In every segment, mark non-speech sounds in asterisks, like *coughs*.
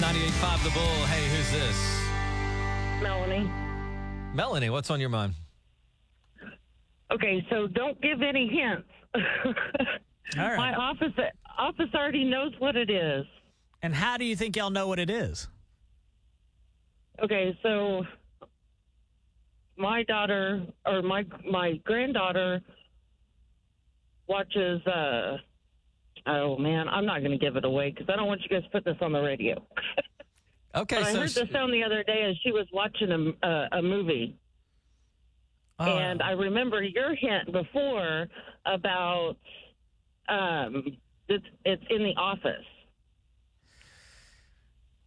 98.5 The Bull. Hey, who's this? Melanie. Melanie, what's on your mind? Okay, so don't give any hints. All right. My office office already knows what it is. And how do you think y'all know what it is? Okay, so my daughter or my my granddaughter watches. uh Oh man, I'm not going to give it away because I don't want you guys to put this on the radio. *laughs* Okay, But I heard sh- the sound the other day as she was watching a, a, a movie. Oh, and I remember your hint before about um, it's, it's in the office.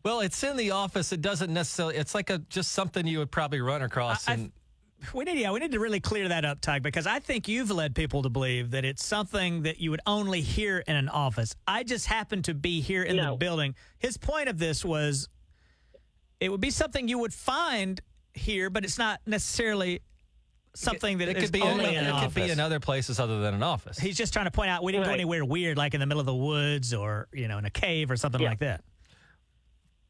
well, it's in the office. It doesn't necessarily. It's like a just something you would probably run across. I- I- and we need, yeah, we need to really clear that up, Tug, because I think you've led people to believe that it's something that you would only hear in an office. I just happen to be here in the building. His point of this was it would be something you would find here, but it's not necessarily something that it is could be only in, in an it office. could be in other places other than an office. He's just trying to point out we didn't go anywhere weird, like in the middle of the woods or you know in a cave or something Yeah. like that.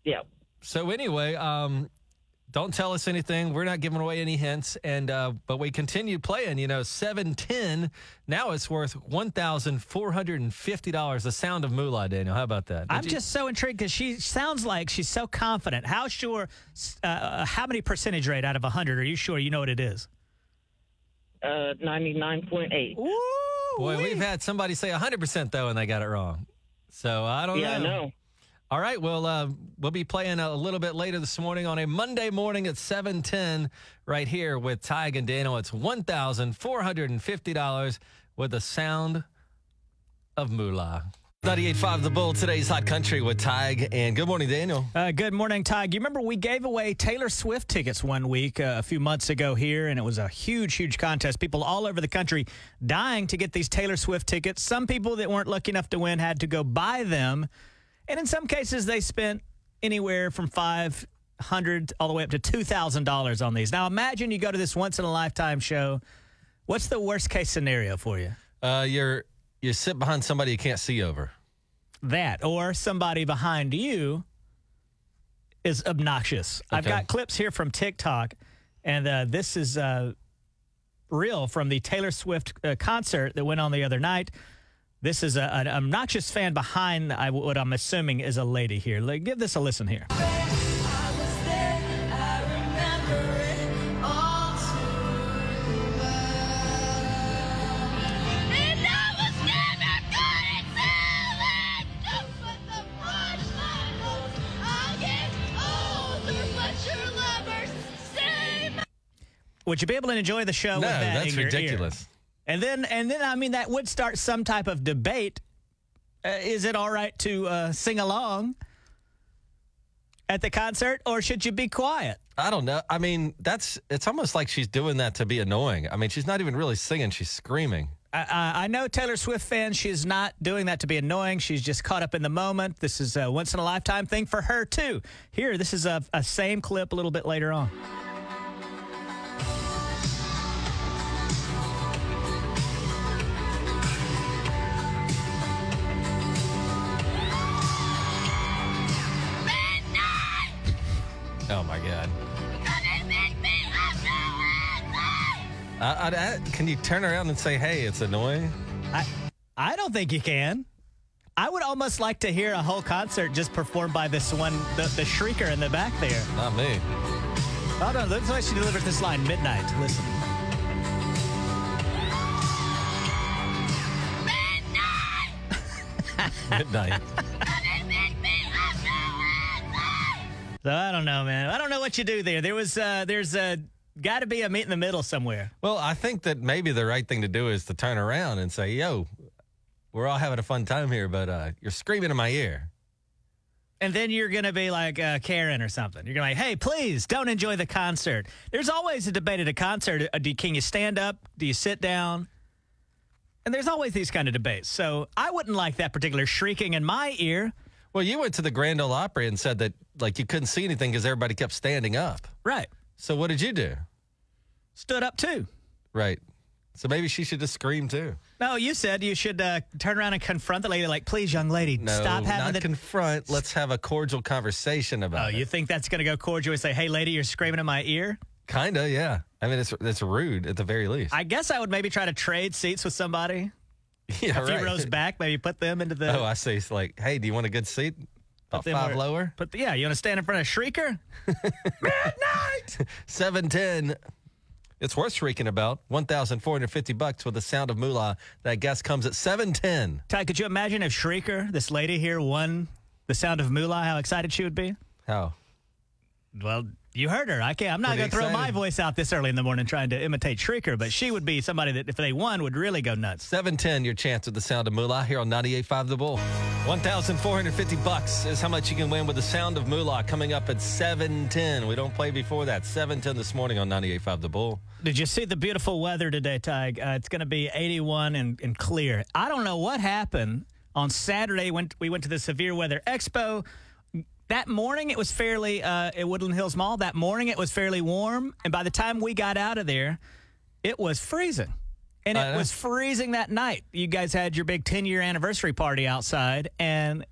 Yeah. So anyway, um, don't tell us anything. We're not giving away any hints, and uh, but we continue playing. You know, seven ten. Now it's worth one thousand four hundred and fifty dollars. The sound of moolah, Daniel. How about that? Did I'm you- just so intrigued because she sounds like she's so confident. How sure? Uh, how many percentage rate out of hundred are you sure you know what it is? Uh, 99.8. Boy. We've had somebody say hundred percent though, and they got it wrong. So I don't Yeah, I know. All right, well, uh, we'll be playing a little bit later this morning on a Monday morning at 710 right here with Tige and Daniel. It's $1,450 with the sound of moolah. 98.5 The Bull, today's Hot Country with Tige. And good morning, Daniel. Uh, good morning, Ty. You remember we gave away Taylor Swift tickets one week uh, a few months ago here, and it was a huge, huge contest. People all over the country dying to get these Taylor Swift tickets. Some people that weren't lucky enough to win had to go buy them, and in some cases they spent anywhere from five hundred all the way up to two thousand dollars on these. Now imagine you go to this once in a lifetime show. What's the worst case scenario for you? Uh, you're you sit behind somebody you can't see over. that or somebody behind you is obnoxious. I've got clips here from TikTok, and uh, this is uh, real from the Taylor Swift uh, concert that went on the other night. This is a, an obnoxious fan behind I, what I'm assuming is a lady here. Like, give this a listen here. I was there, I remember it all too well. And I was never gonna tell it. Just with the brush my nose. I get older, but your lovers stay Would you be able to enjoy the show no, with that that's in your ear? And then, and then, I mean, that would start some type of debate. Uh, is it all right to uh, sing along at the concert, or should you be quiet? I don't know. I mean, that's it's almost like she's doing that to be annoying. I mean, she's not even really singing; she's screaming. I, I I know Taylor Swift fans. She's not doing that to be annoying. She's just caught up in the moment. This is a once in a lifetime thing for her too. Here, this is a, a same clip a little bit later on. Oh my god! Gonna make me love you I, I, I, can you turn around and say, "Hey, it's annoying"? I I don't think you can. I would almost like to hear a whole concert just performed by this one, the, the shrieker in the back there. Not me. Hold on, looks like she delivered this line midnight. Listen. Midnight. *laughs* Gonna *laughs* So I don't know, man. I don't know what you do there. There was, uh, there's a got to be a meet in the middle somewhere. well, I think that maybe the right thing to do is to turn around and say, "Yo, we're all having a fun time here, but uh, you're screaming in my ear." And then you're going to be like uh, Karen or something. You're going to be like, hey, please don't enjoy the concert. There's always a debate at a concert. Uh, do, can you stand up? Do you sit down? And there's always these kind of debates. So I wouldn't like that particular shrieking in my ear. Well, you went to the Grand Ole Opry and said that like you couldn't see anything because everybody kept standing up. Right. So what did you do? Stood up too. Right. So maybe she should just scream too. No, you said you should uh, turn around and confront the lady, like, please, young lady, No, stop having not the. confront. Let's have a cordial conversation about. oh, about you think that's going to go cordial and say, hey, lady, you're screaming in my ear? Kinda, yeah. I mean, it's it's rude at the very least. I guess I would maybe try to trade seats with somebody. *laughs* yeah, A few right. rows back, maybe put them into the. Oh, I see. It's like, hey, do you want a good seat? About five where- lower. Put the, yeah, you want to stand in front of Shrieker? *laughs* Midnight. *laughs* Seven ten. It's worth shrieking about. One thousand four hundred fifty bucks with the sound of moolah. That guess comes at seven ten. Ty, could you imagine if Shrieker, this lady here, won the sound of Moolah, how excited she would be? How? Well, you heard her. I can't. I'm not going to throw my voice out this early in the morning trying to imitate Shrieker, but she would be somebody that if they won would really go nuts. Seven ten. Your chance with the sound of moolah here on 98.5 The Bull. One thousand four hundred fifty bucks is how much you can win with the sound of moolah coming up at seven ten. We don't play before that. Seven ten this morning on 98.5 The Bull. Did you see the beautiful weather today, Ty? Uh, it's going to be 81 and, and clear. I don't know what happened on Saturday. when we went to the Severe Weather Expo. That morning it was fairly uh, at Woodland Hills Mall. That morning it was fairly warm, and by the time we got out of there, it was freezing. And it was freezing that night. You guys had your big 10 year anniversary party outside, and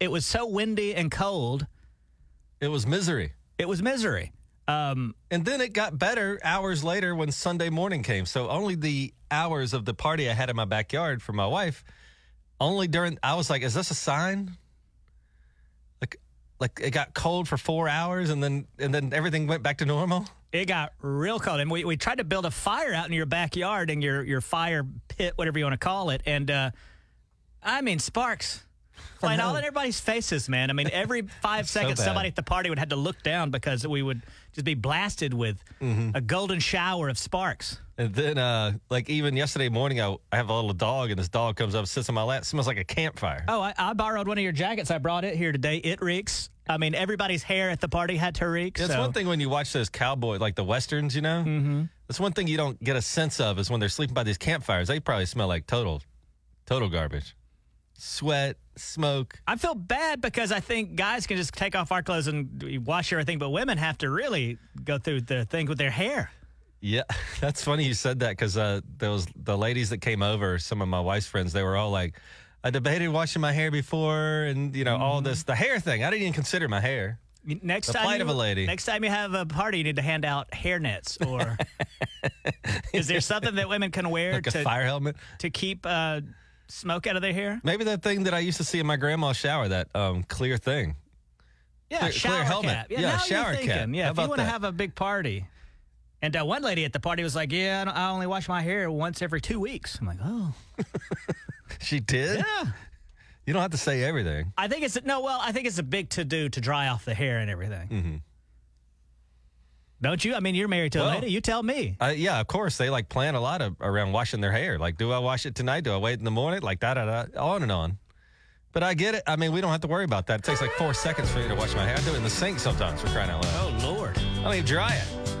it was so windy and cold. It was misery. It was misery. Um, And then it got better hours later when Sunday morning came. So only the hours of the party I had in my backyard for my wife, only during I was like, is this a sign? Like it got cold for four hours and then and then everything went back to normal? It got real cold, and we, we tried to build a fire out in your backyard in your your fire pit, whatever you want to call it, and uh, I mean sparks flying all in everybody's faces, man. I mean, every *laughs* five seconds, bad. somebody at the party would have to look down because we would just be blasted with Mm-hmm. a golden shower of sparks. And then uh like even yesterday morning I, I have a little dog and this dog comes up, sits on my lap, smells like a campfire. Oh, I, I borrowed one of your jackets. I brought it here today. It reeks. I mean, everybody's hair at the party had to reek. It's so. one thing when you watch those cowboy, like the westerns, you know. Mm-hmm. That's one thing you don't get a sense of is when they're sleeping by these campfires. They probably smell like total, total garbage, sweat, smoke. I feel bad because I think guys can just take off our clothes and wash everything, but women have to really go through the thing with their hair. Yeah, *laughs* that's funny you said that because uh, those the ladies that came over, some of my wife's friends, they were all like, "I debated washing my hair before, and you know all this the hair thing. I didn't even consider my hair. Next The time, plight you, of a lady. Next time you have a party, you need to hand out hair nets. Or *laughs* is there something that women can wear Like a to fire helmet. to keep uh, smoke out of their hair? Maybe that thing that I used to see in my grandma's shower, that um, clear thing. Yeah, Clear- shower clear helmet. cap. Yeah, Yeah, now shower you're thinking. cap. Yeah, How if you about want to that? have a big party. And uh, one lady at the party was like, "Yeah, I don't- I only wash my hair once every two weeks." I'm like, "Oh, *laughs* *laughs* She did. yeah." You don't have to say everything. I think it's no. Well, I think it's a big to do to dry off the hair and everything. Mm-hmm. Don't you? I mean, you're married to a lady. You tell me. Uh, yeah, of course. They like plan a lot of around washing their hair. Like, do I wash it tonight? Do I wait in the morning? Like da da da, on and on. But I get it. I mean, we don't have to worry about that. It takes like four seconds for me to wash my hair. I do it in the sink sometimes for crying out loud. Oh Lord. I don't even dry it.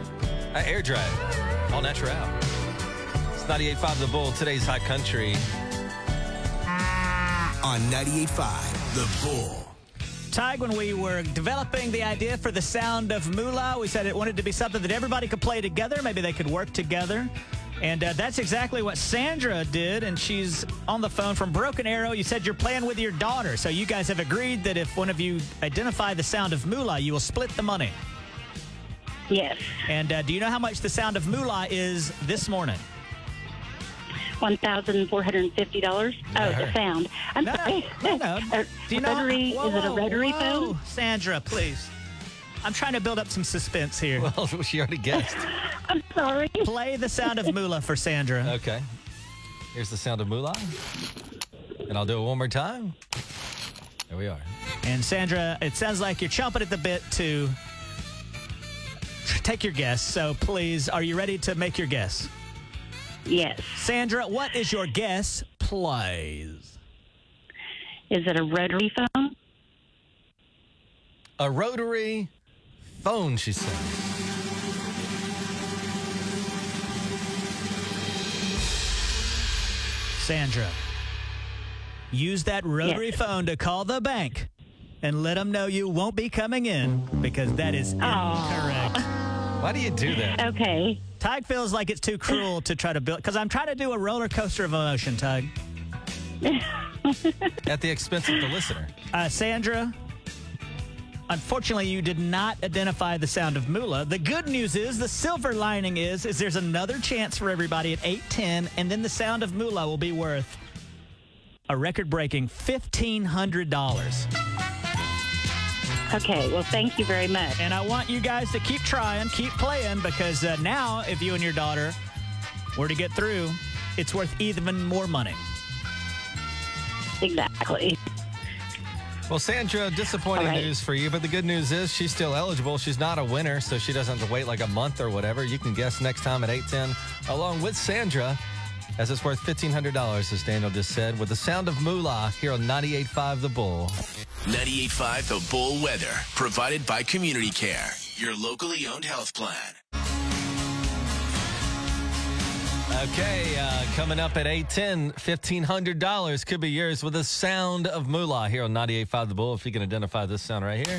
I air dry it. All natural. It's 98.5 The Bull. Today's hot country. On 98.5 The Bull. Tige, when we were developing the idea for the sound of moolah, we said it wanted to be something that everybody could play together. Maybe they could work together. And uh, that's exactly what Sandra did. And she's on the phone from Broken Arrow. You said you're playing with your daughter. So you guys have agreed that if one of you identify the sound of moolah, you will split the money. Yes. And uh, do you know how much the sound of moolah is this morning? One thousand four hundred and fifty dollars. Oh, the heard. sound. I'm No, sorry. no, no. *laughs* A Do you know? rotary? Whoa, is it a rotary whoa. phone? Sandra, please. I'm trying to build up some suspense here. *laughs* Well, she already guessed. *laughs* I'm sorry. Play the sound of moolah for Sandra. Okay. Here's the sound of moolah. And I'll do it one more time. There we are. And Sandra, it sounds like you're chomping at the bit to take your guess. So please, are you ready to make your guess? Yes. Sandra, what is your guess, please? Is it a rotary phone? A rotary phone, she said. Sandra, use that rotary Yes. phone to call the bank and let them know you won't be coming in because that is incorrect. Why do you do that? Okay. Tige feels like it's too cruel to try to build because I'm trying to do a roller coaster of emotion, Tige. *laughs* At the expense of the listener. Uh, Sandra, unfortunately, you did not identify the sound of Moolah. The good news is, the silver lining is, is there's another chance for everybody at 810, and then the sound of Moolah will be worth a record-breaking $1,500. Okay, well, thank you very much. And I want you guys to keep trying, keep playing, because uh, now, if you and your daughter were to get through, it's worth even more money. Exactly. Well, Sandra, disappointing All right. news for you, but the good news is she's still eligible. She's not a winner, so she doesn't have to wait like a month or whatever. You can guess next time at 810 along with Sandra, as it's worth $1,500, as Daniel just said, with the sound of moolah here on 98.5 The Bull. 98.5 The Bull Weather, provided by Community Care, your locally owned health plan. Okay, uh, coming up at 810, $1,500 could be yours with the sound of moolah here on 98.5 The Bull. If you can identify this sound right here,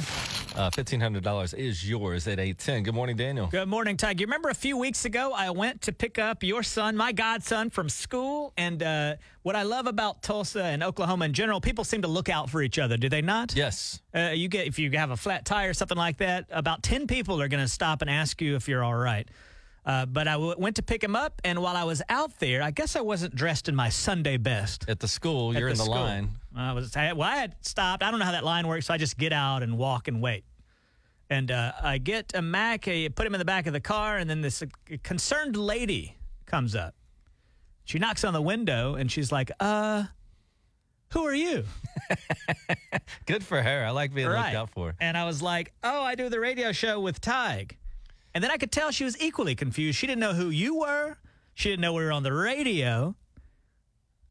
uh, $1,500 is yours at 810. Good morning, Daniel. Good morning, Tige. You remember a few weeks ago, I went to pick up your son, my godson, from school. And uh, what I love about Tulsa and Oklahoma in general, people seem to look out for each other, do they not? Yes. Uh, you get if you have a flat tire or something like that, about ten people are going to stop and ask you if you're all right. Uh, but I w- went to pick him up, and while I was out there, I guess I wasn't dressed in my Sunday best. At the school, at you're in the school. line. I was I, well, I had stopped. I don't know how that line works, so I just get out and walk and wait. And uh, I get a Mac, I put him in the back of the car, and then this uh, concerned lady comes up. She knocks on the window, and she's like, "Uh, who are you?" *laughs* Good for her. I like being looked out for. And I was like, "Oh, I do the radio show with Tige." And then I could tell she was equally confused. She didn't know who you were. She didn't know we were on the radio.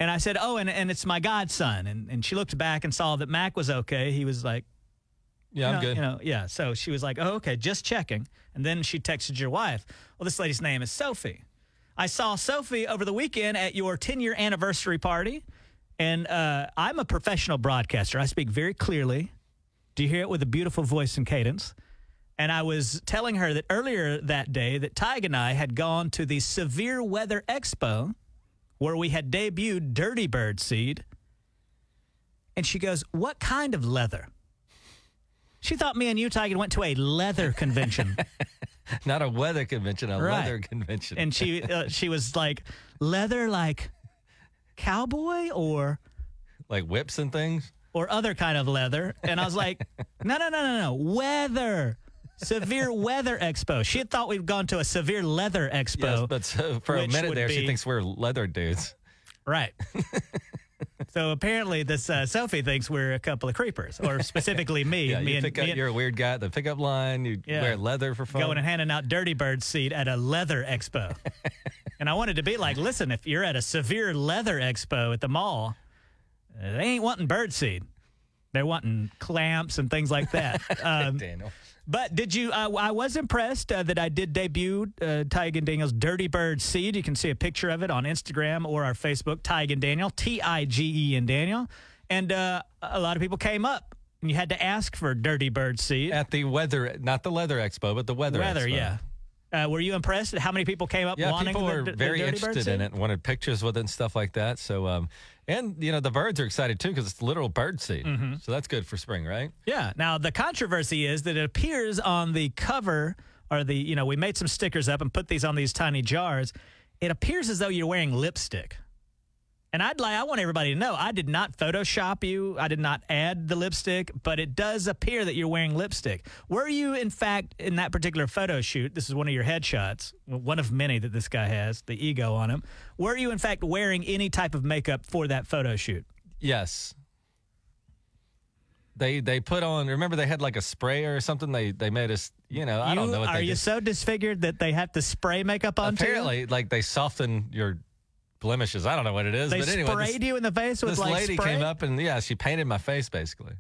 And I said, "Oh, and, and it's my godson." And and she looked back and saw that Mac was okay. He was like, Yeah, you I'm good. You know, yeah. So she was like, "Oh, okay, just checking." And then she texted your wife. Well, this lady's name is Sophie. I saw Sophie over the weekend at your 10 year anniversary party, and uh, I'm a professional broadcaster. I speak very clearly. Do you hear it with a beautiful voice and cadence? And I was telling her that earlier that day that Tige and I had gone to the Severe Weather Expo where we had debuted Dirty Bird Seed. And she goes, What kind of leather? She thought me and you, Tige, went to a leather *laughs* convention. Not a weather convention, a Right. leather convention. and she uh, she was like, Leather like cowboy or like whips and things. or other kind of leather. And I was like, no, no, no, no, no. Weather. Severe *laughs* Weather Expo. She had thought we'd gone to a severe leather expo. Yes, but so for a minute there, she thinks we're leather dudes. Right. *laughs* so apparently, this uh, Sophie thinks we're a couple of creepers, or specifically me. *laughs* Yeah, me you and, pick me up, and you're a weird guy at the pickup line. You Yeah. wear leather for fun. going and handing out Dirty Bird seed at a leather expo. and I wanted to be like, listen, if you're at a severe leather expo at the mall, uh, they ain't wanting bird seed. They're wanting clamps and things like that. Um, Daniel. But did you? Uh, I was impressed uh, that I did debut uh, and Daniel's Dirty Bird Seed. You can see a picture of it on Instagram or our Facebook, Tige and Daniel, T I G E and Daniel. And uh, a lot of people came up, and you had to ask for Dirty Bird Seed. At the weather, not the leather expo, but the weather Weather, expo. yeah. Uh, were you impressed at how many people came up Yeah, wanting people the, were the- the very Bird interested in it, wanted pictures with it and stuff like that. So, um, and you know, the birds are excited too because it's literal bird seed. Mm-hmm. So that's good for spring, right? Yeah. Now the controversy is that it appears on the cover or the you know we made some stickers up and put these on these tiny jars. It appears as though you're wearing lipstick. And I'd like I want everybody to know I did not Photoshop you. I did not add the lipstick, but it does appear that you're wearing lipstick. Were you in fact in that particular photo shoot? This is one of your headshots, one of many that this guy has, the ego on him. Were you in fact wearing any type of makeup for that photo shoot? Yes. They they put on. Remember, they had like a spray or something. They they made us. You know, I don't know what Are they you did. so disfigured that they have to spray makeup you? Apparently, like they soften your blemishes. I don't know what it is, They but anyway, sprayed this, you in the face with this like lady spray? came up and yeah, she painted my face basically.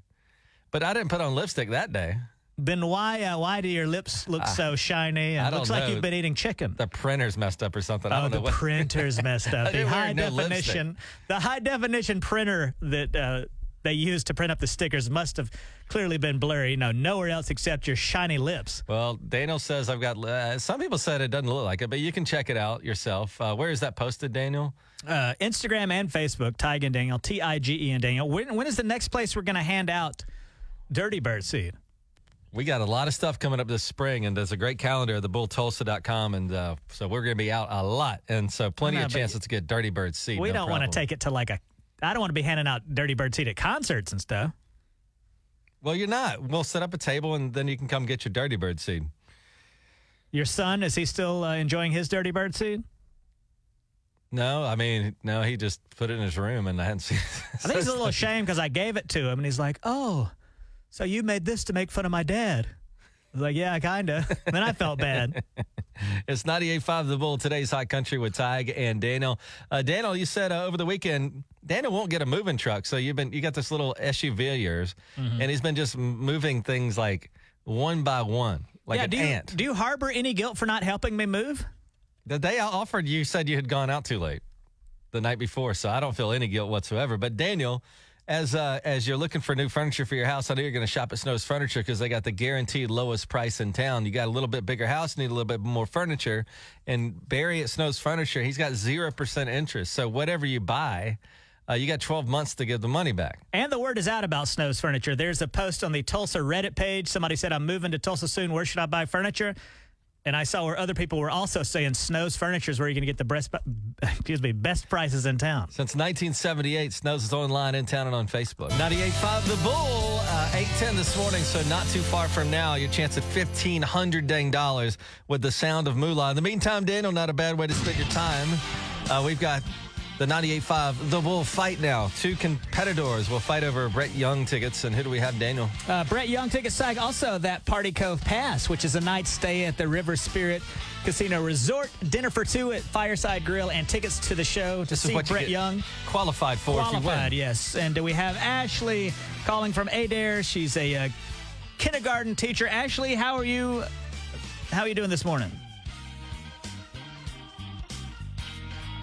But I didn't put on lipstick that day. Then why uh, why do your lips look so shiny and looks like you've been eating chicken? The printer's messed up or something. I Oh, know the what. printer's messed *laughs* up. the high no definition, the high definition printer that uh, they used to print up the stickers must have clearly been blurry. No, nowhere else except your shiny lips. Well, Daniel says I've got. Uh, some people said it doesn't look like it, but you can check it out yourself. Uh, where is that posted, Daniel? Uh, Instagram and Facebook, Tige and Daniel, T I G E and Daniel. When, when is the next place we're going to hand out Dirty Bird seed? We got a lot of stuff coming up this spring, and there's a great calendar at thebulltulsa.com. And uh, so we're going to be out a lot. And so plenty know, of chances to get Dirty Bird seed. we no don't want to take it to like a. I don't want to be handing out Dirty Bird seed at concerts and stuff. Well, you're not. We'll set up a table, and then you can come get your Dirty Bird seed. Your son, is he still uh, enjoying his Dirty Bird seed? No, I mean, no, he just put it in his room, and I hadn't *laughs* seen it. I think he's a little ashamed because I gave it to him, and he's like, "Oh, so you made this to make fun of my dad?" Was like, "Yeah, kinda." *laughs* then I felt bad. It's 98.5 The Bull, today's Hot Country with Tige and Daniel. Uh, Daniel, you said uh, over the weekend, Daniel won't get a moving truck. So you've been, you got this little SUV of yours, Mm-hmm. and he's been just moving things like one by one, like yeah, an do you, ant. do you harbor any guilt for not helping me move? The day I offered, you said you had gone out too late the night before, so I don't feel any guilt whatsoever. But Daniel, as uh, as you're looking for new furniture for your house, I know you're going to shop at Snow's Furniture because they got the guaranteed lowest price in town. You got a little bit bigger house, need a little bit more furniture, and Barry at Snow's Furniture, he's got zero percent interest. So whatever you buy, uh, you got 12 months to give the money back. And the word is out about Snow's Furniture. There's a post on the Tulsa Reddit page. Somebody said, I'm moving to Tulsa soon. Where should I buy furniture? And I saw where other people were also saying Snow's Furniture is where you're going to get the best, excuse me, best prices in town. Since 1978, Snows is online in town and on Facebook. 98.5 The Bull, uh, 810 this morning, so not too far from now. Your chance at 1500 dang dollars with the sound of moolah. In the meantime, Daniel, not a bad way to spend your time. Uh, we've got the 98.5 The Bull fight now. Two competitors will fight over Brett Young tickets. And who do we have, Daniel? Uh, Brett Young tickets, side. Also, that Party Cove Pass, which is a night stay at the River Spirit Casino Resort, dinner for two at Fireside Grill, and tickets to the show to This see what you Brett get Young. qualified for if you Qualified, yes. And do we have Ashley calling from Adair. She's a uh, kindergarten teacher. Ashley, how are you? How are you doing this morning?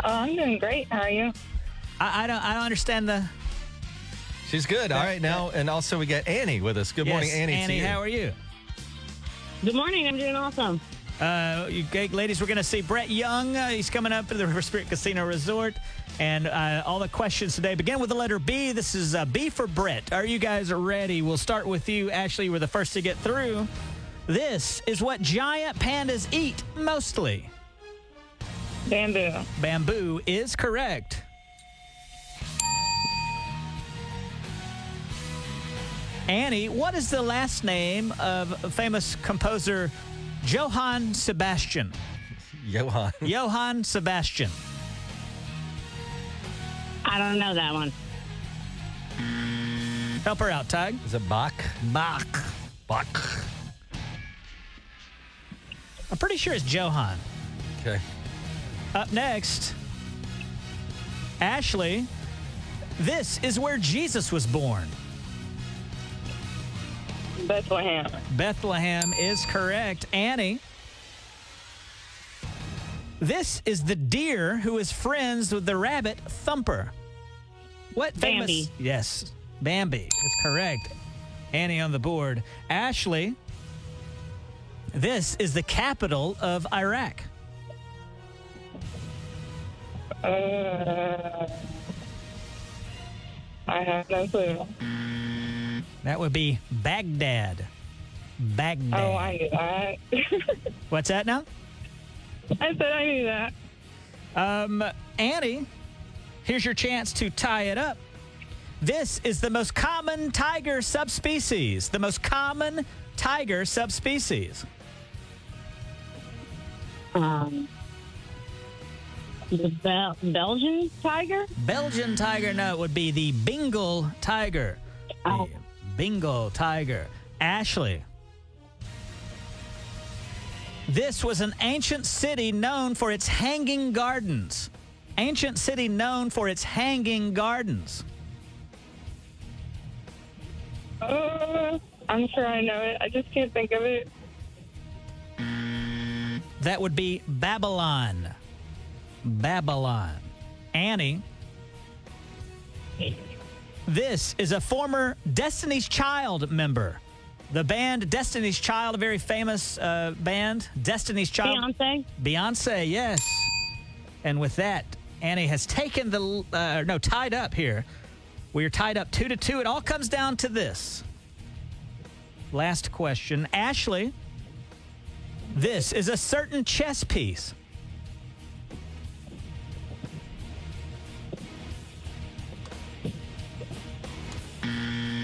Oh, I'm doing great. How are you? I, I don't. I don't understand the. She's good. All right, now. And also, we got Annie with us. Good morning, Annie. to Annie, you. how are you? Good morning. I'm doing awesome. Uh, you g- ladies, we're going to see Brett Young. Uh, he's coming up to the River Spirit Casino Resort. And uh, all the questions today begin with the letter B. This is uh, B for Brett. Are you guys ready? We'll start with you, Ashley. You were the first to get through. This is what giant pandas eat mostly. Bamboo. Bamboo is correct. Annie, what is the last name of famous composer Johann Sebastian? Johan. Johann Sebastian. I don't know that one. Help her out, Tag. Is it Bach? Bach. Bach. I'm pretty sure it's Johann. Okay. Up next, Ashley. This is where Jesus was born. Bethlehem. Bethlehem is correct. Annie. This is the deer who is friends with the rabbit Thumper. What famous? Bambi. Yes, Bambi is correct. Annie on the board. Ashley. This is the capital of Iraq. Uh, I have no clue. That would be Baghdad. Baghdad. Oh, I knew that. *laughs* What's that now? I said I knew that. Um, Annie, here's your chance to tie it up. This is the most common tiger subspecies. The most common tiger subspecies. Um, the Bel- Belgian tiger? Belgian tiger, no, it would be the Bengal tiger. Oh. The Bengal tiger. Ashley. This was an ancient city known for its hanging gardens. Ancient city known for its hanging gardens. Uh, I'm sure I know it. I just can't think of it. That would be Babylon. Babylon. Annie. This is a former Destiny's Child member. The band Destiny's Child, a very famous uh, band. Destiny's Child. Beyonce. Beyonce, yes. And with that, Annie has taken the uh, no tied up here. We are tied up two to two. It all comes down to this. Last question, Ashley. This is a certain chess piece.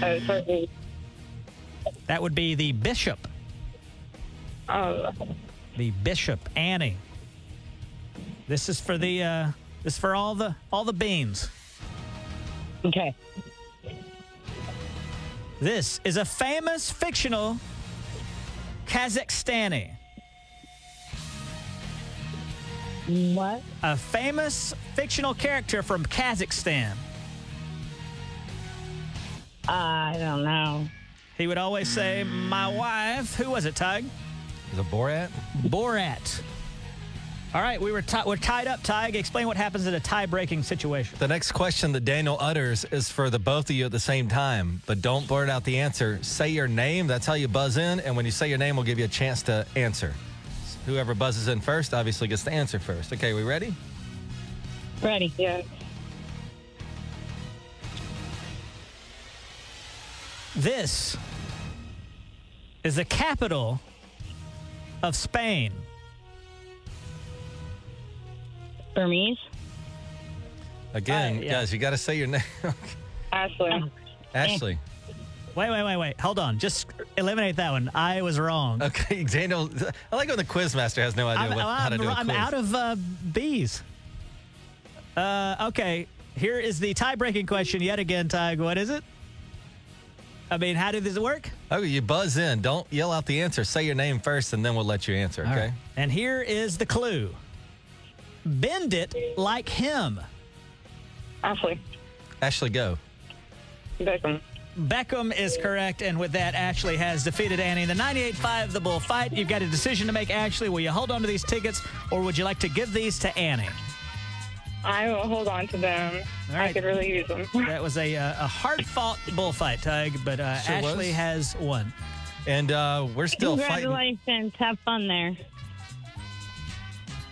Oh. That would be the bishop. Oh, The bishop, Annie. This is for the uh, this is for all the all the beans. okay. This is a famous fictional Kazakhstani. What? A famous fictional character from Kazakhstan. I don't know. He would always say, "My wife." Who was it, Tug? Is it Borat? Borat. All right, we were ti- we're tied up. Tige, explain what happens in a tie-breaking situation. The next question that Daniel utters is for the both of you at the same time, but don't blurt out the answer. Say your name. That's how you buzz in, and when you say your name, we'll give you a chance to answer. Whoever buzzes in first obviously gets the answer first. Okay, we ready? Ready? Yeah. This is the capital of Spain. Burmese. Again, Uh, yeah. guys, you got to say your name. *laughs* Ashley. Ashley. Wait, wait, wait, wait. Hold on. Just eliminate that one. I was wrong. Okay, *laughs* Daniel. I like when the quizmaster has no idea I'm, what, how to I'm- do a I'm quiz. out of uh, bees. Uh, okay, here is the tie-breaking question yet again, Tige. What is it? I mean, how did this work? Oh, you buzz in. Don't yell out the answer. Say your name first, and then we'll let you answer. Okay. All right. And here is the clue. Bend it like him. Ashley. Ashley, go. Beckham. Beckham is correct, and with that, Ashley has defeated Annie in the 98.5 The Bull fight. You've got a decision to make, Ashley. Will you hold on to these tickets, or would you like to give these to Annie? I will hold on to them. All right. I could really use them. *laughs* That was a, uh, a hard-fought bullfight, Tige, but uh, Sure Ashley was. has won. And uh, we're still fighting. Congratulations. Have fun there.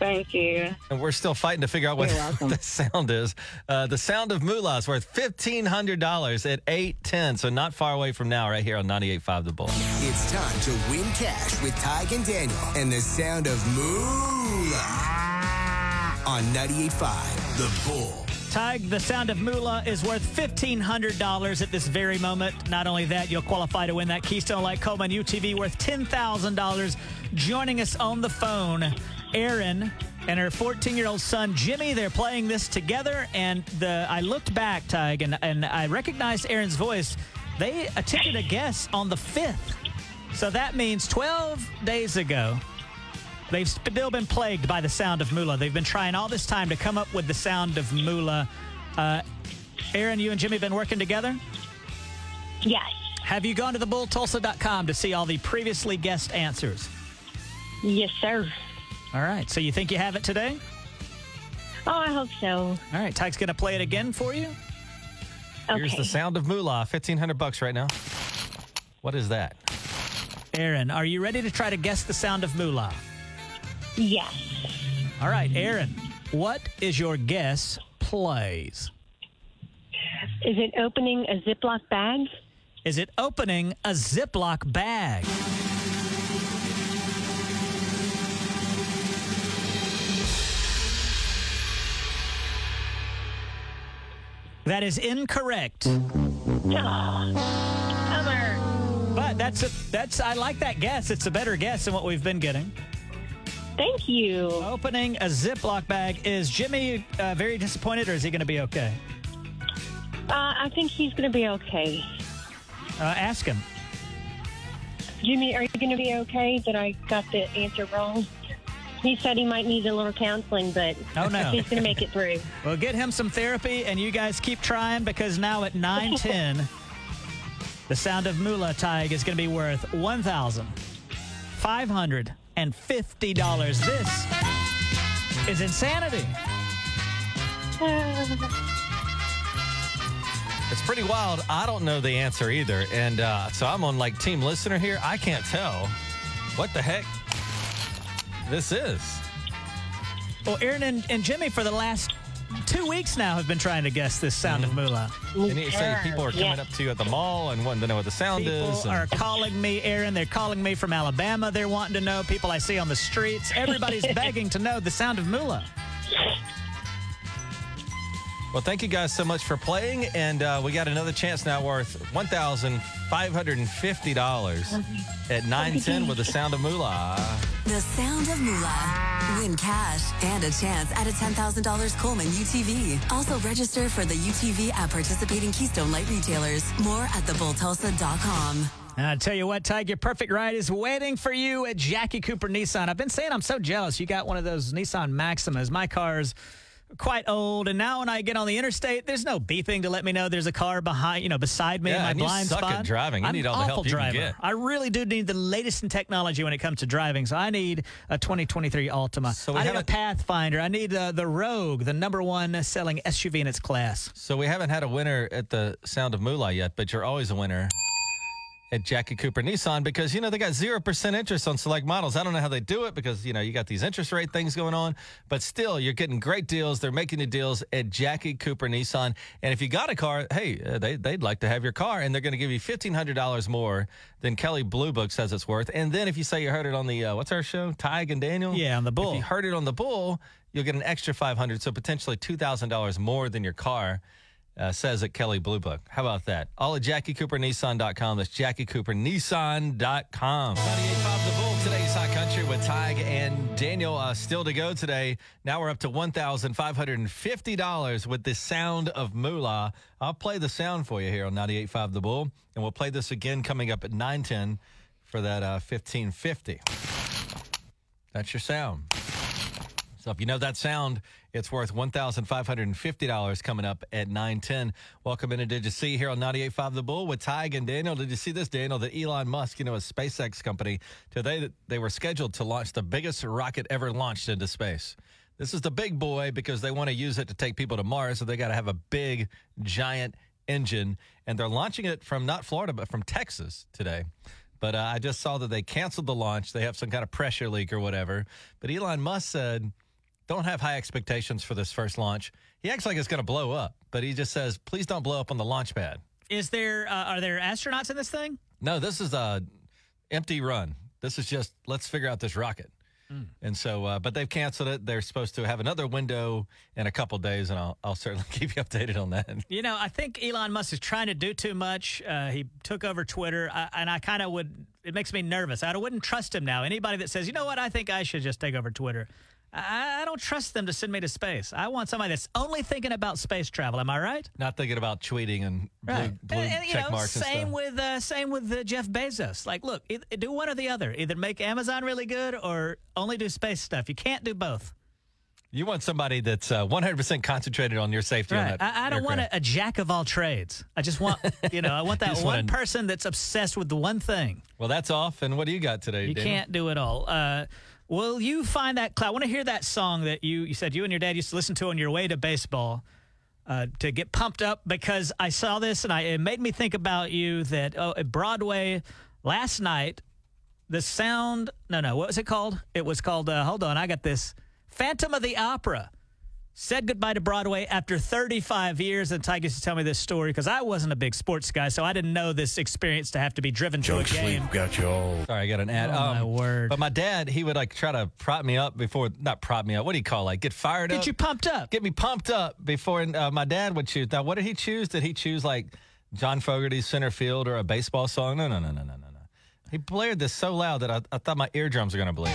Thank you. And we're still fighting to figure out what You're *laughs* welcome. the sound is. Uh, the sound of moolah is worth fifteen hundred dollars at eight ten. So not far away from now, right here on 98.5 The Bull. It's time to win cash with Tige and Daniel and the sound of Moolah on 98.5 The Bull. The sound of moolah is worth $1,500 at this very moment. Not only that, you'll qualify to win that Keystone Light Coleman UTV worth $10,000. Joining us on the phone, Erin and her 14 year old son, Jimmy. They're playing this together. And the I looked back, Tige, and, and I recognized Erin's voice. They attempted a guess on the 5th. So that means 12 days ago, They've still been plagued by the sound of Moolah. They've been trying all this time to come up with the sound of Moolah. Uh, Erin, you and Jimmy have been working together? Yes. Have you gone to thebulltulsa.com to see all the previously guessed answers? Yes, sir. All right. So you think you have it today? Oh, I hope so. All right. Tyke's going to play it again for you. Okay. Here's the sound of moolah. Fifteen hundred bucks right now. What is that? Erin, are you ready to try to guess the sound of moolah? Yes. All right, Erin, what is your guess, please? Is it opening a Ziploc bag? Is it opening a Ziploc bag? That is incorrect. Bummer. But that's a, that's I like that guess. It's a better guess than what we've been getting. Thank you. Opening a Ziploc bag. Is Jimmy uh, very disappointed, or is he going to be okay? Uh, I think he's going to be okay. Uh, ask him. Jimmy, are you going to be okay that I got the answer wrong? He said he might need a little counseling, but Oh, no. *laughs* he's going to make it through. Well, get him some therapy, and you guys keep trying because now at 910, *laughs* the sound of Moolah Tige is going to be worth $1,550. This is insanity. It's pretty wild. I don't know the answer either. And uh, so I'm on like team listener here. I can't tell what the heck this is. Well, Erin and, and Jimmy for the last two weeks now have been trying to guess this sound of mm. moolah. And you say people are coming Yeah. up to you at the mall and wanting to know what the sound People is. and- are calling me, Erin. They're calling me from Alabama. They're wanting to know. People I see on the streets. Everybody's *laughs* begging to know the sound of moolah. Well, thank you guys so much for playing. And uh, we got another chance now worth $1,550 at 910 with the sound of moolah. The sound of moolah. Win cash and a chance at a $10,000 Coleman UTV. Also register for the UTV at participating Keystone Light retailers. More at thebulltulsa.com. And I tell you what, Tige, your perfect ride is waiting for you at Jackie Cooper Nissan. I've been saying I'm so jealous. You got one of those Nissan Maximas. My car's quite old, and now when I get on the interstate, there's no beeping to let me know there's a car behind, you know, beside me in Yeah, my and you blind suck at spot. driving. You I'm need all the help you can driver. get. I really do need the latest in technology when it comes to driving. So I need a 2023 Altima. So I need a haven't- Pathfinder. I need uh, the Rogue, the number one selling SUV in its class. So we haven't had a winner at the Sound of Moolah yet, but you're always a winner at Jackie Cooper Nissan because you know they got zero percent interest on select models. I don't know how they do it because you know you got these interest rate things going on, but still you're getting great deals. They're making the deals at Jackie Cooper Nissan, and if you got a car, hey, uh, they they'd like to have your car, and they're going to give you fifteen hundred dollars more than Kelley Blue Book says it's worth. And then if you say you heard it on the uh, what's our show, Tige and Daniel, Yeah, on the Bull. If you heard it on the Bull, you'll get an extra five hundred, so potentially two thousand dollars more than your car uh, says at Kelley Blue Book. How about that? All at JackieCooperNissan.com. That's JackieCooperNissan.com. 98.5 The Bull, today's Hot Country with Tige and Daniel. Uh, still to go today. Now we're up to $1,550 with the sound of moolah. I'll play the sound for you here on 98.5 The Bull, and we'll play this again coming up at 910 for that uh, 1550. That's your sound. So if you know that sound, it's worth $1,550 coming up at 910. Welcome in. And did you see here on 98.5 The Bull with Tige and Daniel? Did you see this, Daniel, that Elon Musk, you know, a SpaceX company, today they were scheduled to launch the biggest rocket ever launched into space. This is the big boy because they want to use it to take people to Mars, so they got to have a big, giant engine. And they're launching it from not Florida, but from Texas today. But uh, I just saw that they canceled the launch. They have some kind of pressure leak or whatever. But Elon Musk said, don't have high expectations for this first launch. He acts like it's going to blow up, but he just says, please don't blow up on the launch pad. Is there, uh, are there astronauts in this thing? No, this is a empty run. This is just, let's figure out this rocket. And so, uh, but they've canceled it. They're supposed to have another window in a couple days, and I'll, I'll certainly *laughs* keep you updated on that. You know, I think Elon Musk is trying to do too much. Uh, he took over Twitter, I, and I kind of would. It makes me nervous. I wouldn't trust him now. Anybody that says, you know what, I think I should just take over Twitter. I, I don't trust them to send me to space. I want somebody that's only thinking about space travel. Am I right? Not thinking about tweeting and blue, blue And- and, check know, marks and same with uh, same with uh, Jeff Bezos. Like, look, do one or the other. Either make Amazon really good or only do space stuff. You can't do both. you want somebody that's uh, 100% concentrated on your safety. on Right. that I, I don't want a, a jack of all trades. I just want, *laughs* you know, I want that one wanna- person that's obsessed with the one thing. Well, that's off. And what do you got today, You Daniel? can't do it all. Uh, will you find that cloud? I want to hear that song that you, you said you and your dad used to listen to on your way to baseball uh, to get pumped up because I saw this and I, it made me think about you that oh, at Broadway last night, the sound, no, no, what was it called? It was called, uh, hold on, I got this Phantom of the Opera said goodbye to Broadway after 35 years. And Ty used to tell me this story because I wasn't a big sports guy, so I didn't know this experience to have to be driven to a game. got you all. Sorry, I got an ad. Um, Oh, my word. But my dad, he would like try to prop me up before, not prop me up. What do you call like get fired up? Get you pumped up. get me pumped up before uh, my dad would choose. Now, what did he choose? Did he choose like John Fogerty's center field or a baseball song? No, no, no, no, no, no, no. He blared this so loud that I, I thought my eardrums were going to bleed.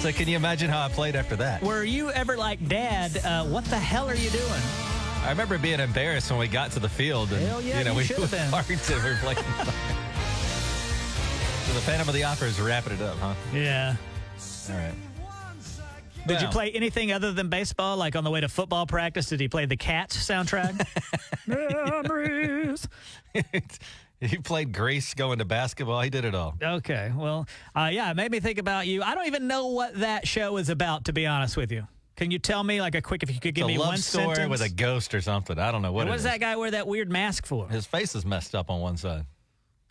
So, can you imagine how I played after that? Were you ever like, Dad, uh, what the hell are you doing? I remember being embarrassed when we got to the field. And, Hell yeah, you know, you we should have been. hard to replace. so the Phantom of the Opera is wrapping it up, huh? Yeah. All right. Did you play anything other than baseball? Like on the way to football practice, did he play the Cats soundtrack? *laughs* *laughs* Memories. *laughs* *laughs* He played Grease going to basketball. He did it all. Okay. Well, uh, yeah, it made me think about you. I don't even know what that show is about, to be honest with you. Can you tell me, like, a quick, if you could give It's a me love one story sentence? with a ghost or something. I don't know what And what does that guy wear that weird mask for? His face is messed up on one side.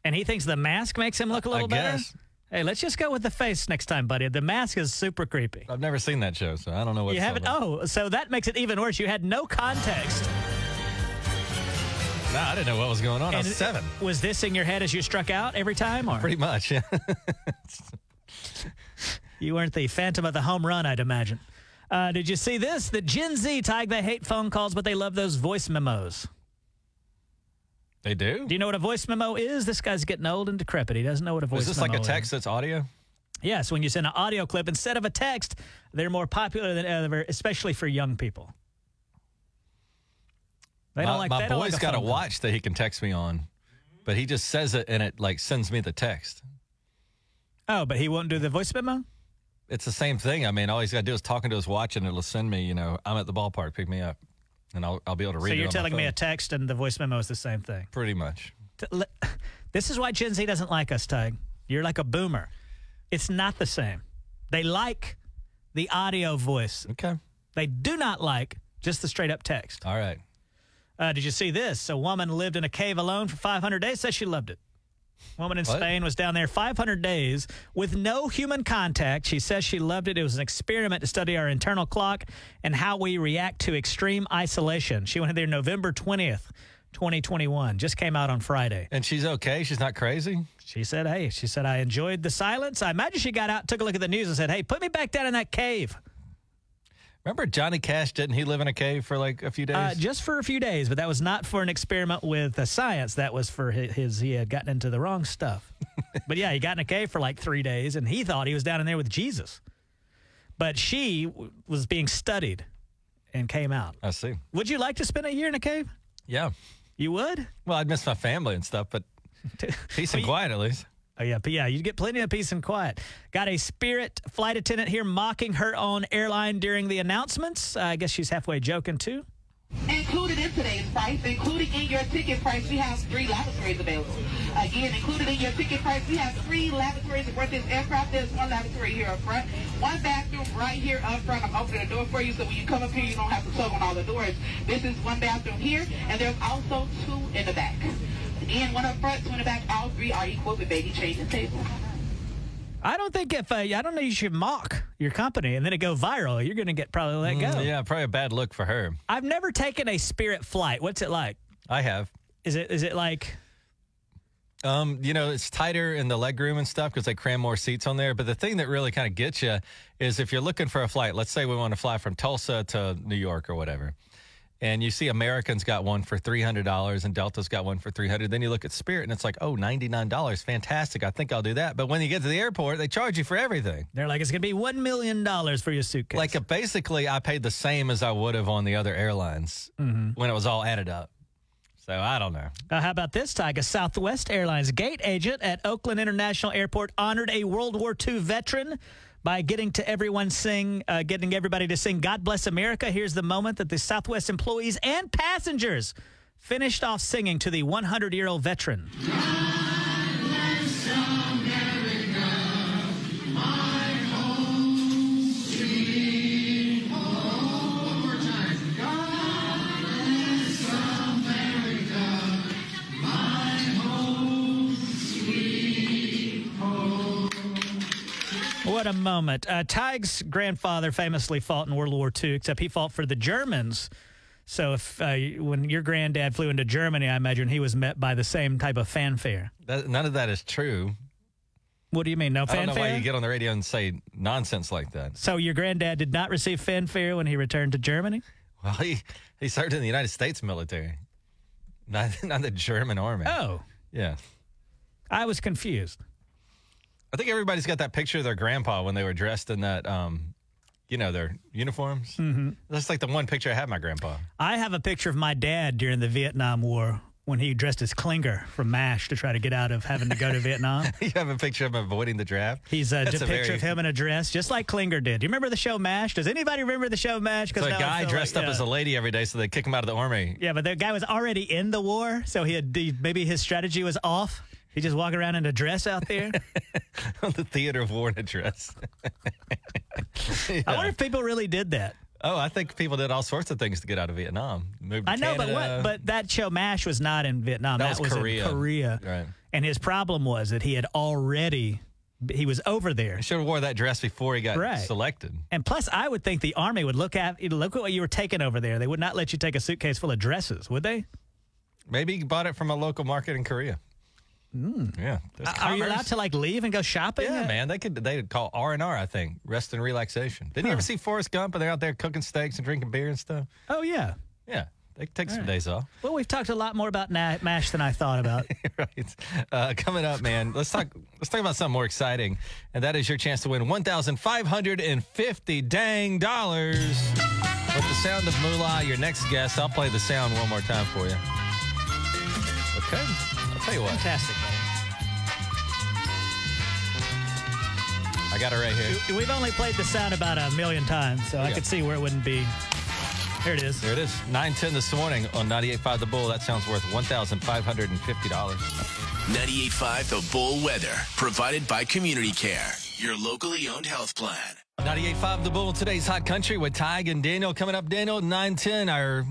And he thinks the mask makes him look a little better? guess. Hey, let's just go with the face next time, buddy. The mask is super creepy. I've never seen that show, so I don't know what you haven't? about. Oh, so that makes it even worse. You had no context. No, I didn't know what was going on. I was seven. Was this in your head as you struck out every time? Or Pretty much, yeah. *laughs* you weren't the phantom of the home run, I'd imagine. Uh, did you see this? The Gen Z tag, they hate phone calls, but they love those voice memos. they do? Do you know what a voice memo is? This guy's getting old and decrepit. He doesn't know what a voice Is this memo like a text that's audio? Yes, when you send an audio clip instead of a text, they're more popular than ever, especially for young people. They my don't like my they boy's like got a call. watch that he can text me on, but he just says it and it like sends me the text. Oh, but he won't do the voice memo? It's the same thing. I mean, all he's got to do is talking to his watch and it'll send me, you know, I'm at the ballpark, pick me up. And I'll, I'll be able to read So it. you're on my telling me a text and the voice memo is the same thing. Pretty much. *laughs* This is why Gen Z doesn't like us, Tige. You're like a boomer. It's not the same. They like the audio voice. Okay. They do not like just the straight up text. All right. Uh, did you see this? A woman lived in a cave alone for 500 days. Says she loved it. Woman in What? Spain was down there 500 days with no human contact. She says she loved it. It was an experiment to study our internal clock and how we react to extreme isolation. She went there November 20th, 2021. Just came out on Friday. And she's okay. She's not crazy. She said, Hey, she said, I enjoyed the silence. I imagine she got out, took a look at the news, and said, Hey, put me back down in that cave. Remember Johnny Cash? Didn't he live in a cave for like a few days? Uh, just for a few days, but that was not for an experiment with the science. That was for his, his he had gotten into the wrong stuff. *laughs* but yeah, he got in a cave for like three days, and he thought he was down in there with Jesus. But she w- was being studied and came out. I see. Would you like to spend a year in a cave? Yeah. You would? Well, I'd miss my family and stuff, but *laughs* peace and quiet at least. Oh yeah, but yeah, you get plenty of peace and quiet. Got a Spirit flight attendant here mocking her own airline during the announcements. Uh, I guess she's halfway joking too. Included in today's price, including in your ticket price, we have three lavatories available. Again, included in your ticket price, we have three lavatories aboard this aircraft. There's one lavatory here up front, one bathroom right here up front. I'm opening the door for you, so when you come up here, you don't have to tug on all the doors. This is one bathroom here, and there's also two in the back. Again, one up front, two in the back. All three are equipped with baby changing tables. I don't think if uh, I don't know you should mock your company and then it go viral. You're going to get probably let go. Mm, yeah, probably a bad look for her. I've never taken a Spirit flight. What's it like? I have. Is it is it like? Um, you know, it's tighter in the leg room and stuff because they cram more seats on there. But the thing that really kind of gets you is if you're looking for a flight, let's say we want to fly from Tulsa to New York or whatever, and you see Americans got one for $300 and Delta's got one for 300 Then you look at Spirit and it's like, oh, $99. Fantastic. I think I'll do that. But when you get to the airport, they charge you for everything. They're like it's going to be one million dollars for your suitcase. Like uh, basically, I paid the same as I would have on the other airlines when it was all added up. So I don't know. Uh, how about this, Tige? Southwest Airlines gate agent at Oakland International Airport honored a World War II veteran by getting to everyone sing, uh, getting everybody to sing "God Bless America." Here's the moment that the Southwest employees and passengers finished off singing to the 100-year-old veteran. What a moment. Uh, Tige's grandfather famously fought in World War II, except he fought for the Germans. So if uh, when your granddad flew into Germany, I imagine he was met by the same type of fanfare. That, none of that is true. What do you mean, no fanfare. I don't know why you get on the radio and say nonsense like that. so your granddad did not receive fanfare when he returned to Germany? Well, he, he served in the United States military, not, *laughs* not the German army. Oh, Yeah. I was confused. I think everybody's got that picture of their grandpa when they were dressed in that, um, you know, their uniforms. Mm-hmm. That's like the one picture I have of my grandpa. I have a picture of my dad during the Vietnam War when he dressed as Klinger from MASH to try to get out of having to go to Vietnam. *laughs* you have a picture of him avoiding the draft. He's a, a picture very- of him in a dress, just like Klinger did. Do you remember the show MASH? Does anybody remember the show MASH? So a guy dressed like- up yeah. as a lady every day, so they kick him out of the army. Yeah, but the guy was already in the war, so he had maybe his strategy was off. He just walk around in a dress out there. *laughs* the theater of war in a dress. *laughs* I wonder if people really did that. Oh, I think people did all sorts of things to get out of Vietnam. Moved I know, but what? But that show MASH was not in Vietnam. That was in Korea. Korea. Right. And his problem was that he had already he was over there. He should have wore that dress before he got Right. selected. And plus, I would think the army would look at look at what you were taking over there. They would not let you take a suitcase full of dresses, would they? Maybe he bought it from a local market in Korea. Yeah. there's Hmm. Are you allowed to like leave and go shopping? Yeah, man. They could they would call R and R. I think rest and relaxation. Didn't you ever see Forrest Gump? And they're out there cooking steaks and drinking beer and stuff. Oh yeah. Yeah, they take some days off. Well, we've talked a lot more about na- MASH than I thought about. *laughs* right. Uh, coming up, man. Let's talk. Let's talk about something more exciting, and that is your chance to win one thousand five hundred and fifty dang dollars with the sound of moolah. Your next guest. I'll play the sound one more time for you. Okay. I'll tell you what. Fantastic. I got it right here. We've only played the sound about a million times, so I Yeah. could see where it wouldn't be. Here it is. There it is. 910 this morning on 98.5 The Bull. That sounds worth $1,550. 98.5 The Bull Weather, provided by Community Care, your locally owned health plan. 98.5 The Bull. Today's Hot Country with Tige and Daniel coming up. Daniel, 910. Our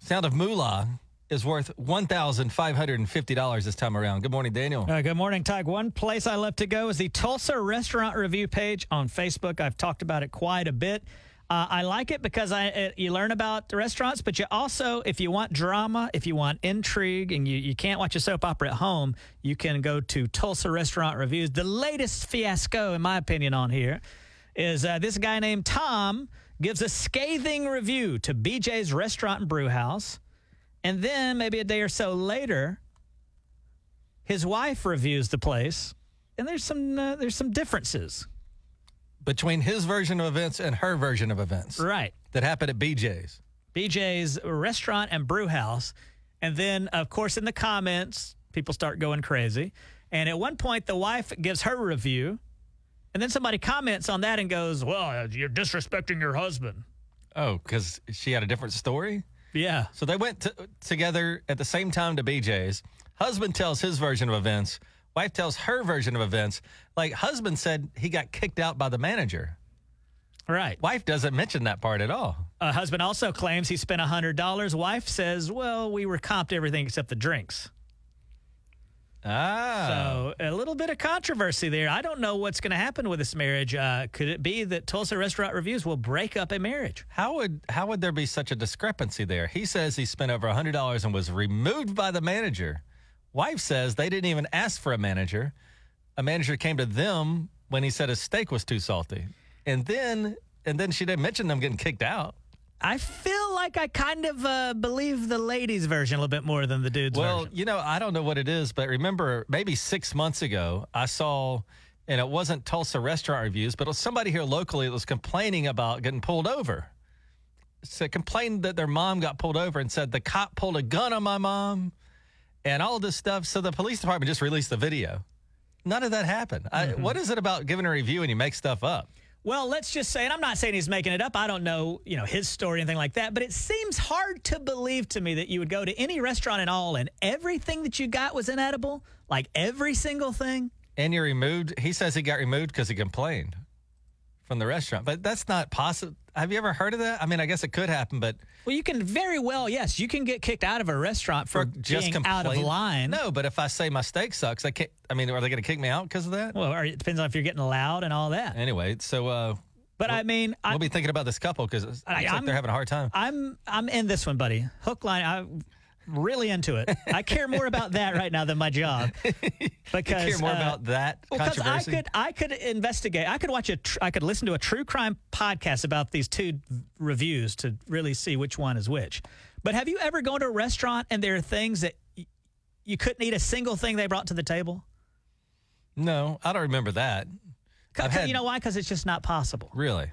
sound of moolah is worth $1,550 this time around. Good morning, Daniel. Uh, good morning, Tige. One place I love to go is the Tulsa Restaurant Review page on Facebook. I've talked about it quite a bit. Uh, I like it because I you learn about the restaurants, but you also, if you want drama, if you want intrigue, and you, you can't watch a soap opera at home, you can go to Tulsa Restaurant Reviews. The latest fiasco, in my opinion, on here is uh, this guy named Tom gives a scathing review to BJ's Restaurant and Brew House. And then maybe a day or so later, his wife reviews the place, and there's some uh, there's some differences. Between his version of events and her version of events Right. that happened at BJ's. BJ's restaurant and brew house. And then, of course, in the comments, people start going crazy. And at one point, the wife gives her review. And then somebody comments on that and goes, Well, you're disrespecting your husband. Oh, because she had a different story? Yeah. So they went to, together at the same time to BJ's. Husband tells his version of events. Wife tells her version of events. Like husband said he got kicked out by the manager. Right. Wife doesn't mention that part at all. Uh, husband also claims he spent $100. Wife says, Well, we were comped everything except the drinks. Ah. So a little bit of controversy there. I don't know what's going to happen with this marriage. Uh, could it be that Tulsa Restaurant Reviews will break up a marriage? How would how would there be such a discrepancy there? He says he spent over hundred dollars and was removed by the manager. Wife says they didn't even ask for a manager. A manager came to them when he said his steak was too salty, and then and then she didn't mention them getting kicked out. I feel like I kind of uh, believe the ladies' version a little bit more than the dudes' Well, version. you know, I don't know what it is, but remember, maybe six months ago, I saw, and it wasn't Tulsa restaurant reviews, but it was somebody here locally that was complaining about getting pulled over. So complained that their mom got pulled over and said the cop pulled a gun on my mom and all this stuff. So the police department just released the video. None of that happened. I, what is it about giving a review and you make stuff up? Well, let's just say, and I'm not saying he's making it up. I don't know, you know, his story, or anything like that. But it seems hard to believe to me that you would go to any restaurant at all, and everything that you got was inedible, like every single thing. And you're removed. He says he got removed because he complained from the restaurant, but that's not possible. Have you ever heard of that? I mean, I guess it could happen, but Well, you can very well, yes, you can get kicked out of a restaurant for, just being out of line. No, but if I say my steak sucks, I can't. I mean, are they going to kick me out because of that? Well, or it depends on if you're getting loud and all that. Anyway, so uh, But I mean, I, we'll be thinking about this couple because I- like they're having a hard time. I'm I'm in this one, buddy. Hook line. I'm really into it. I care more about that right now than my job because *laughs* you care more uh, about that Well, because I could I could investigate. I could watch a tr- I could listen to a true crime podcast about these two reviews to really see which one is which. But have you ever gone to a restaurant and there are things that y- you couldn't eat a single thing they brought to the table? no, I don't remember that. Had- you know why? Because it's just not possible. Really?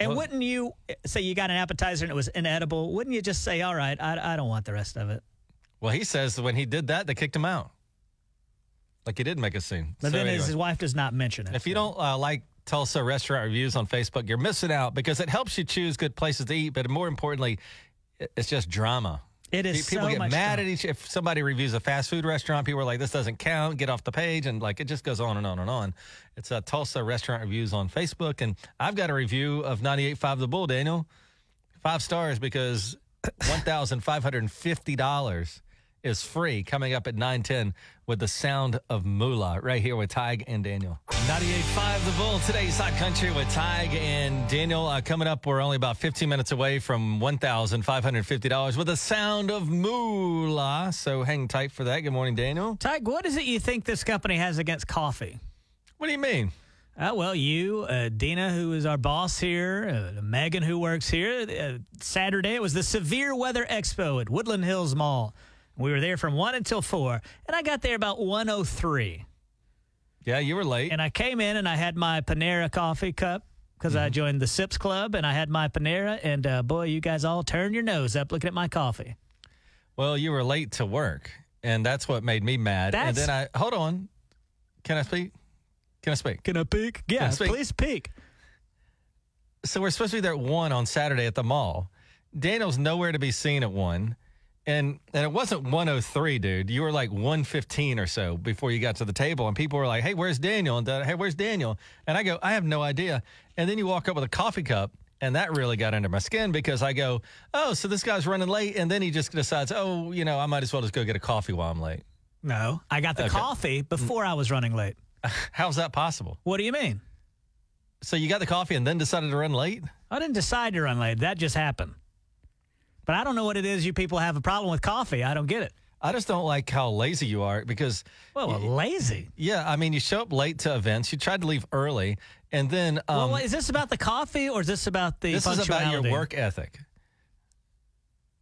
And Well- wouldn't you say you got an appetizer and it was inedible? Wouldn't you just say, "All right, I, I don't want the rest of it"? Well, he says when he did that, they kicked him out. Like he did make a scene. But So then his wife does not mention it. If you don't uh, like Tulsa restaurant reviews on Facebook, you're missing out because it helps you choose good places to eat. But more importantly, it's just drama. It is People so get much mad drama. at each. If somebody reviews a fast food restaurant, people are like, "This doesn't count. Get off the page," and like it just goes on and on and on. It's uh, Tulsa restaurant reviews on Facebook, and I've got a review of 98.5 The Bull. Daniel, five stars because *coughs* one thousand five hundred and fifty dollars is free. Coming up at nine ten with the sound of Moolah right here with Tige and Daniel. 98.5 The Bull. Today's Hot Country with Tige and Daniel. Uh, coming up, we're only about 15 minutes away from $1,550 with the sound of Moolah. So hang tight for that. Good morning, Daniel. Tige, what is it you think this company has against coffee? What do you mean? Uh, well, you, uh, Dina, who is our boss here, uh, Megan, who works here. Uh, Saturday, it was the Severe Weather Expo at Woodland Hills Mall. We were there from 1 until 4, and I got there about 103. Yeah, you were late. And I came in and I had my Panera coffee cup because I joined the Sips Club and I had my Panera. And uh, boy, you guys all turned your nose up looking at my coffee. Well, you were late to work, and that's what made me mad. and then I hold on. Can I speak? Can I speak? Can I peek? Yeah, I speak? please peek. So we're supposed to be there at one on Saturday at the mall. Daniel's nowhere to be seen at one. And and it wasn't 103, dude. You were like 115 or so before you got to the table. And people were like, hey, where's Daniel? And hey, where's Daniel? And I go, I have no idea. And then you walk up with a coffee cup. And that really got under my skin because I go, oh, so this guy's running late. And then he just decides, oh, you know, I might as well just go get a coffee while I'm late. No, I got the Okay. coffee before I was running late. *laughs* How's that possible? What do you mean? So you got the coffee and then decided to run late? I didn't decide to run late. That just happened. But I don't know what it is you people have a problem with coffee. I don't get it. I just don't like how lazy you are because Well, lazy. Yeah, I mean, you show up late to events. You tried to leave early, and then um, well, is this about the coffee or is this about the this is about your work ethic.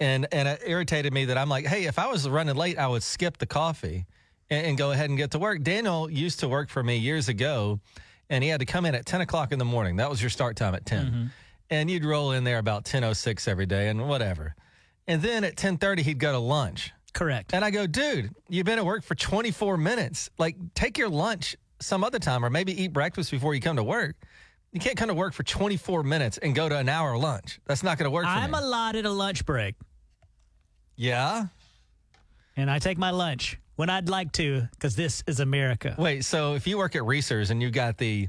And and it irritated me that I'm like, hey, if I was running late, I would skip the coffee and, and go ahead and get to work. Daniel used to work for me years ago, and he had to come in at 10 o'clock in the morning. That was your start time at 10, Mm-hmm. And you'd roll in there about 10:06 every day, and whatever. And then at 10:30, he'd go to lunch. Correct. And I go, dude, you've been at work for 24 minutes. Like, take your lunch some other time, or maybe eat breakfast before you come to work. You can't come to work for 24 minutes and go to an hour lunch. That's not going to work for I'm me. allotted a lunch break, yeah. and I take my lunch when I'd like to because this is America. Wait. So if you work at Reese's and you got the,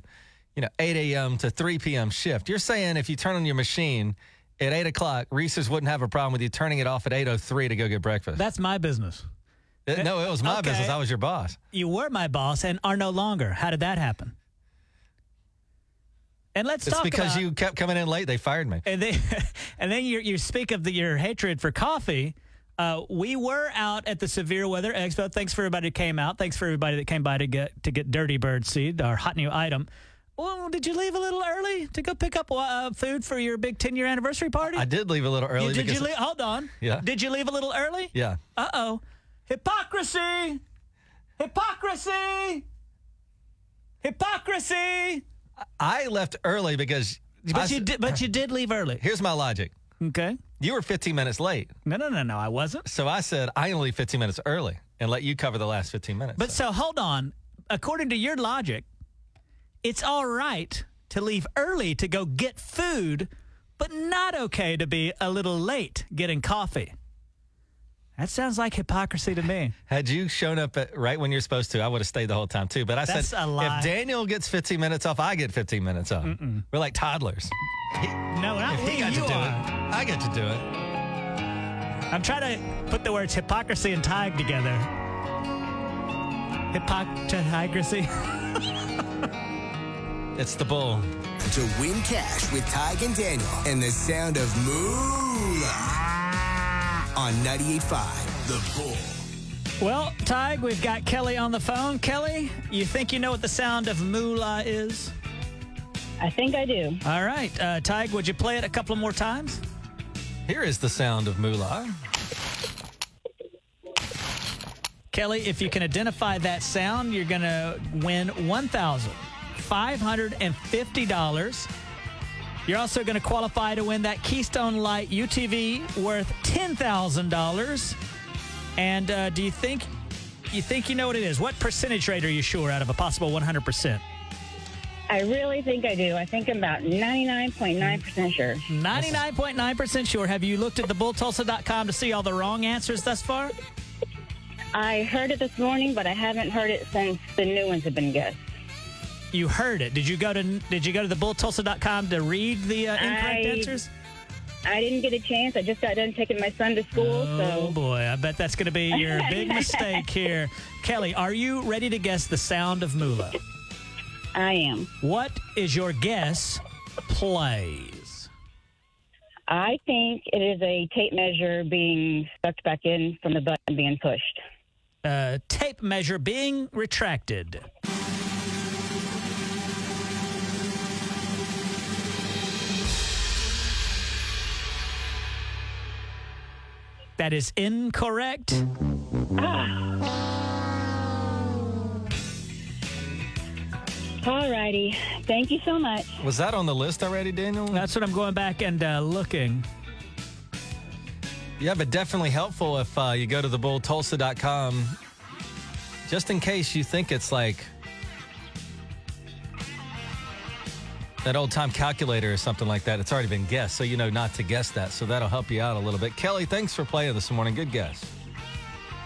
you know, 8 a.m. to 3 p.m. shift, you're saying if you turn on your machine at 8 o'clock, Reese's wouldn't have a problem with you turning it off at 8:03 to go get breakfast. That's my business. Uh, no, it was my Okay. business. I was your boss. You were my boss and are no longer. How did that happen? And let's It's talk because about, you kept coming in late. They fired me. and then *laughs* and then you you speak of the, your hatred for coffee. Uh, we were out at the Severe Weather Expo. Thanks for everybody that came out. Thanks for everybody that came by to get to get Dirty Bird Seed, our hot new item. Well, did you leave a little early to go pick up uh, food for your big 10 year anniversary party? I did leave a little early You- did you leave? Hold on. Yeah. Did you leave a little early? yeah. Uh oh. Hypocrisy! Hypocrisy! Hypocrisy! I left early because. But s- you did. But you did leave early. Here's my logic. Okay. You were 15 minutes late, No, no, no, no. I wasn't. so I said I only leave 15 minutes early and let you cover the last 15 minutes. But so hold on. According to your logic, it's all right to leave early to go get food, but not okay to be a little late getting coffee. That sounds like hypocrisy to me. Had you shown up at, right when you're supposed to, I would have stayed the whole time too. But I That's said, if Daniel gets 15 minutes off, I get 15 minutes off. We're like toddlers. No, not If he got you to do are. it, I get to do it. I'm trying to put the words hypocrisy and Tige together. Hypocrisy. *laughs* It's the bull. To win cash with Tige and Daniel and the sound of Moolah on 98.5 The Bull. Well, Tige, we've got Kelly on the phone. Kelly, you think you know what the sound of moolah is? I think I do. All right. Uh, Tige, would you play it a couple more times? Here is the sound of moolah. Kelly, if you can identify that sound, you're going to win $1,550. You're also going to qualify to win that Keystone Light UTV worth $10,000. And uh, do you think you think you know what it is? What percentage rate are you sure out of a possible 100%? I really think I do. I think I'm about 99.9% sure. 99.9% sure. Have you looked at thebulltulsa.com to see all the wrong answers thus far? I heard it this morning, but I haven't heard it since the new ones have been guessed. You heard it. Did you go to Did you go to thebulltulsa.com to read the uh, incorrect I- answers? I didn't get a chance. I just got done taking my son to school, Oh so boy, I bet that's going to be your *laughs* big mistake here. Kelly, are you ready to guess the sound of moolah? I am. What is your guess? Plays. I think it is a tape measure being sucked back in from the button being pushed. Uh, tape measure being retracted. That is incorrect. All righty. Thank you so much. Was that on the list already, Daniel? That's what I'm going back and uh, looking. Yeah, but definitely helpful if uh, you go to thebulltulsa.com just in case you think it's like that old time calculator or something like that. It's already been guessed, so you know not to guess that. So that'll help you out a little bit. Kelly, thanks for playing this morning. Good guess.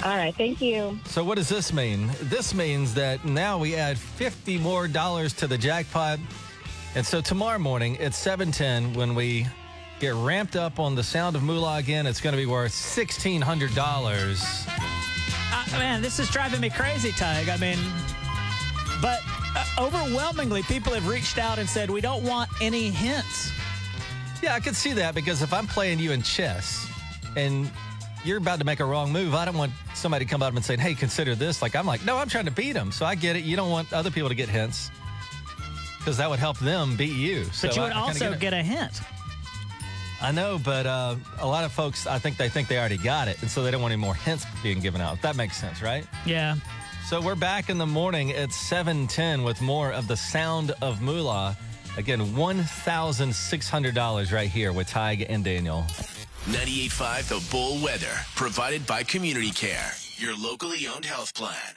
All right. Thank you. So what does this mean? This means that now we add 50 more dollars to the jackpot. And so tomorrow morning at 710 when we get ramped up on the sound of moolah again, it's going to be worth $1,600. Uh, man, this is driving me crazy, Tige. I mean, but uh, overwhelmingly, people have reached out and said we don't want any hints. Yeah, I could see that because if I'm playing you in chess and you're about to make a wrong move, I don't want somebody to come up and say, hey, consider this. Like, I'm like, no, I'm trying to beat him. So I get it. You don't want other people to get hints because that would help them beat you. So But you would I kinda also it. get a hint. I know, but uh, a lot of folks, I think they think they already got it. And so they don't want any more hints being given out. That makes sense, right? Yeah. So we're back in the morning at 710 with more of the sound of moolah. Again, $1,600 right here with Tige and Daniel. 98.5 The Bull Weather, provided by Community Care, your locally owned health plan.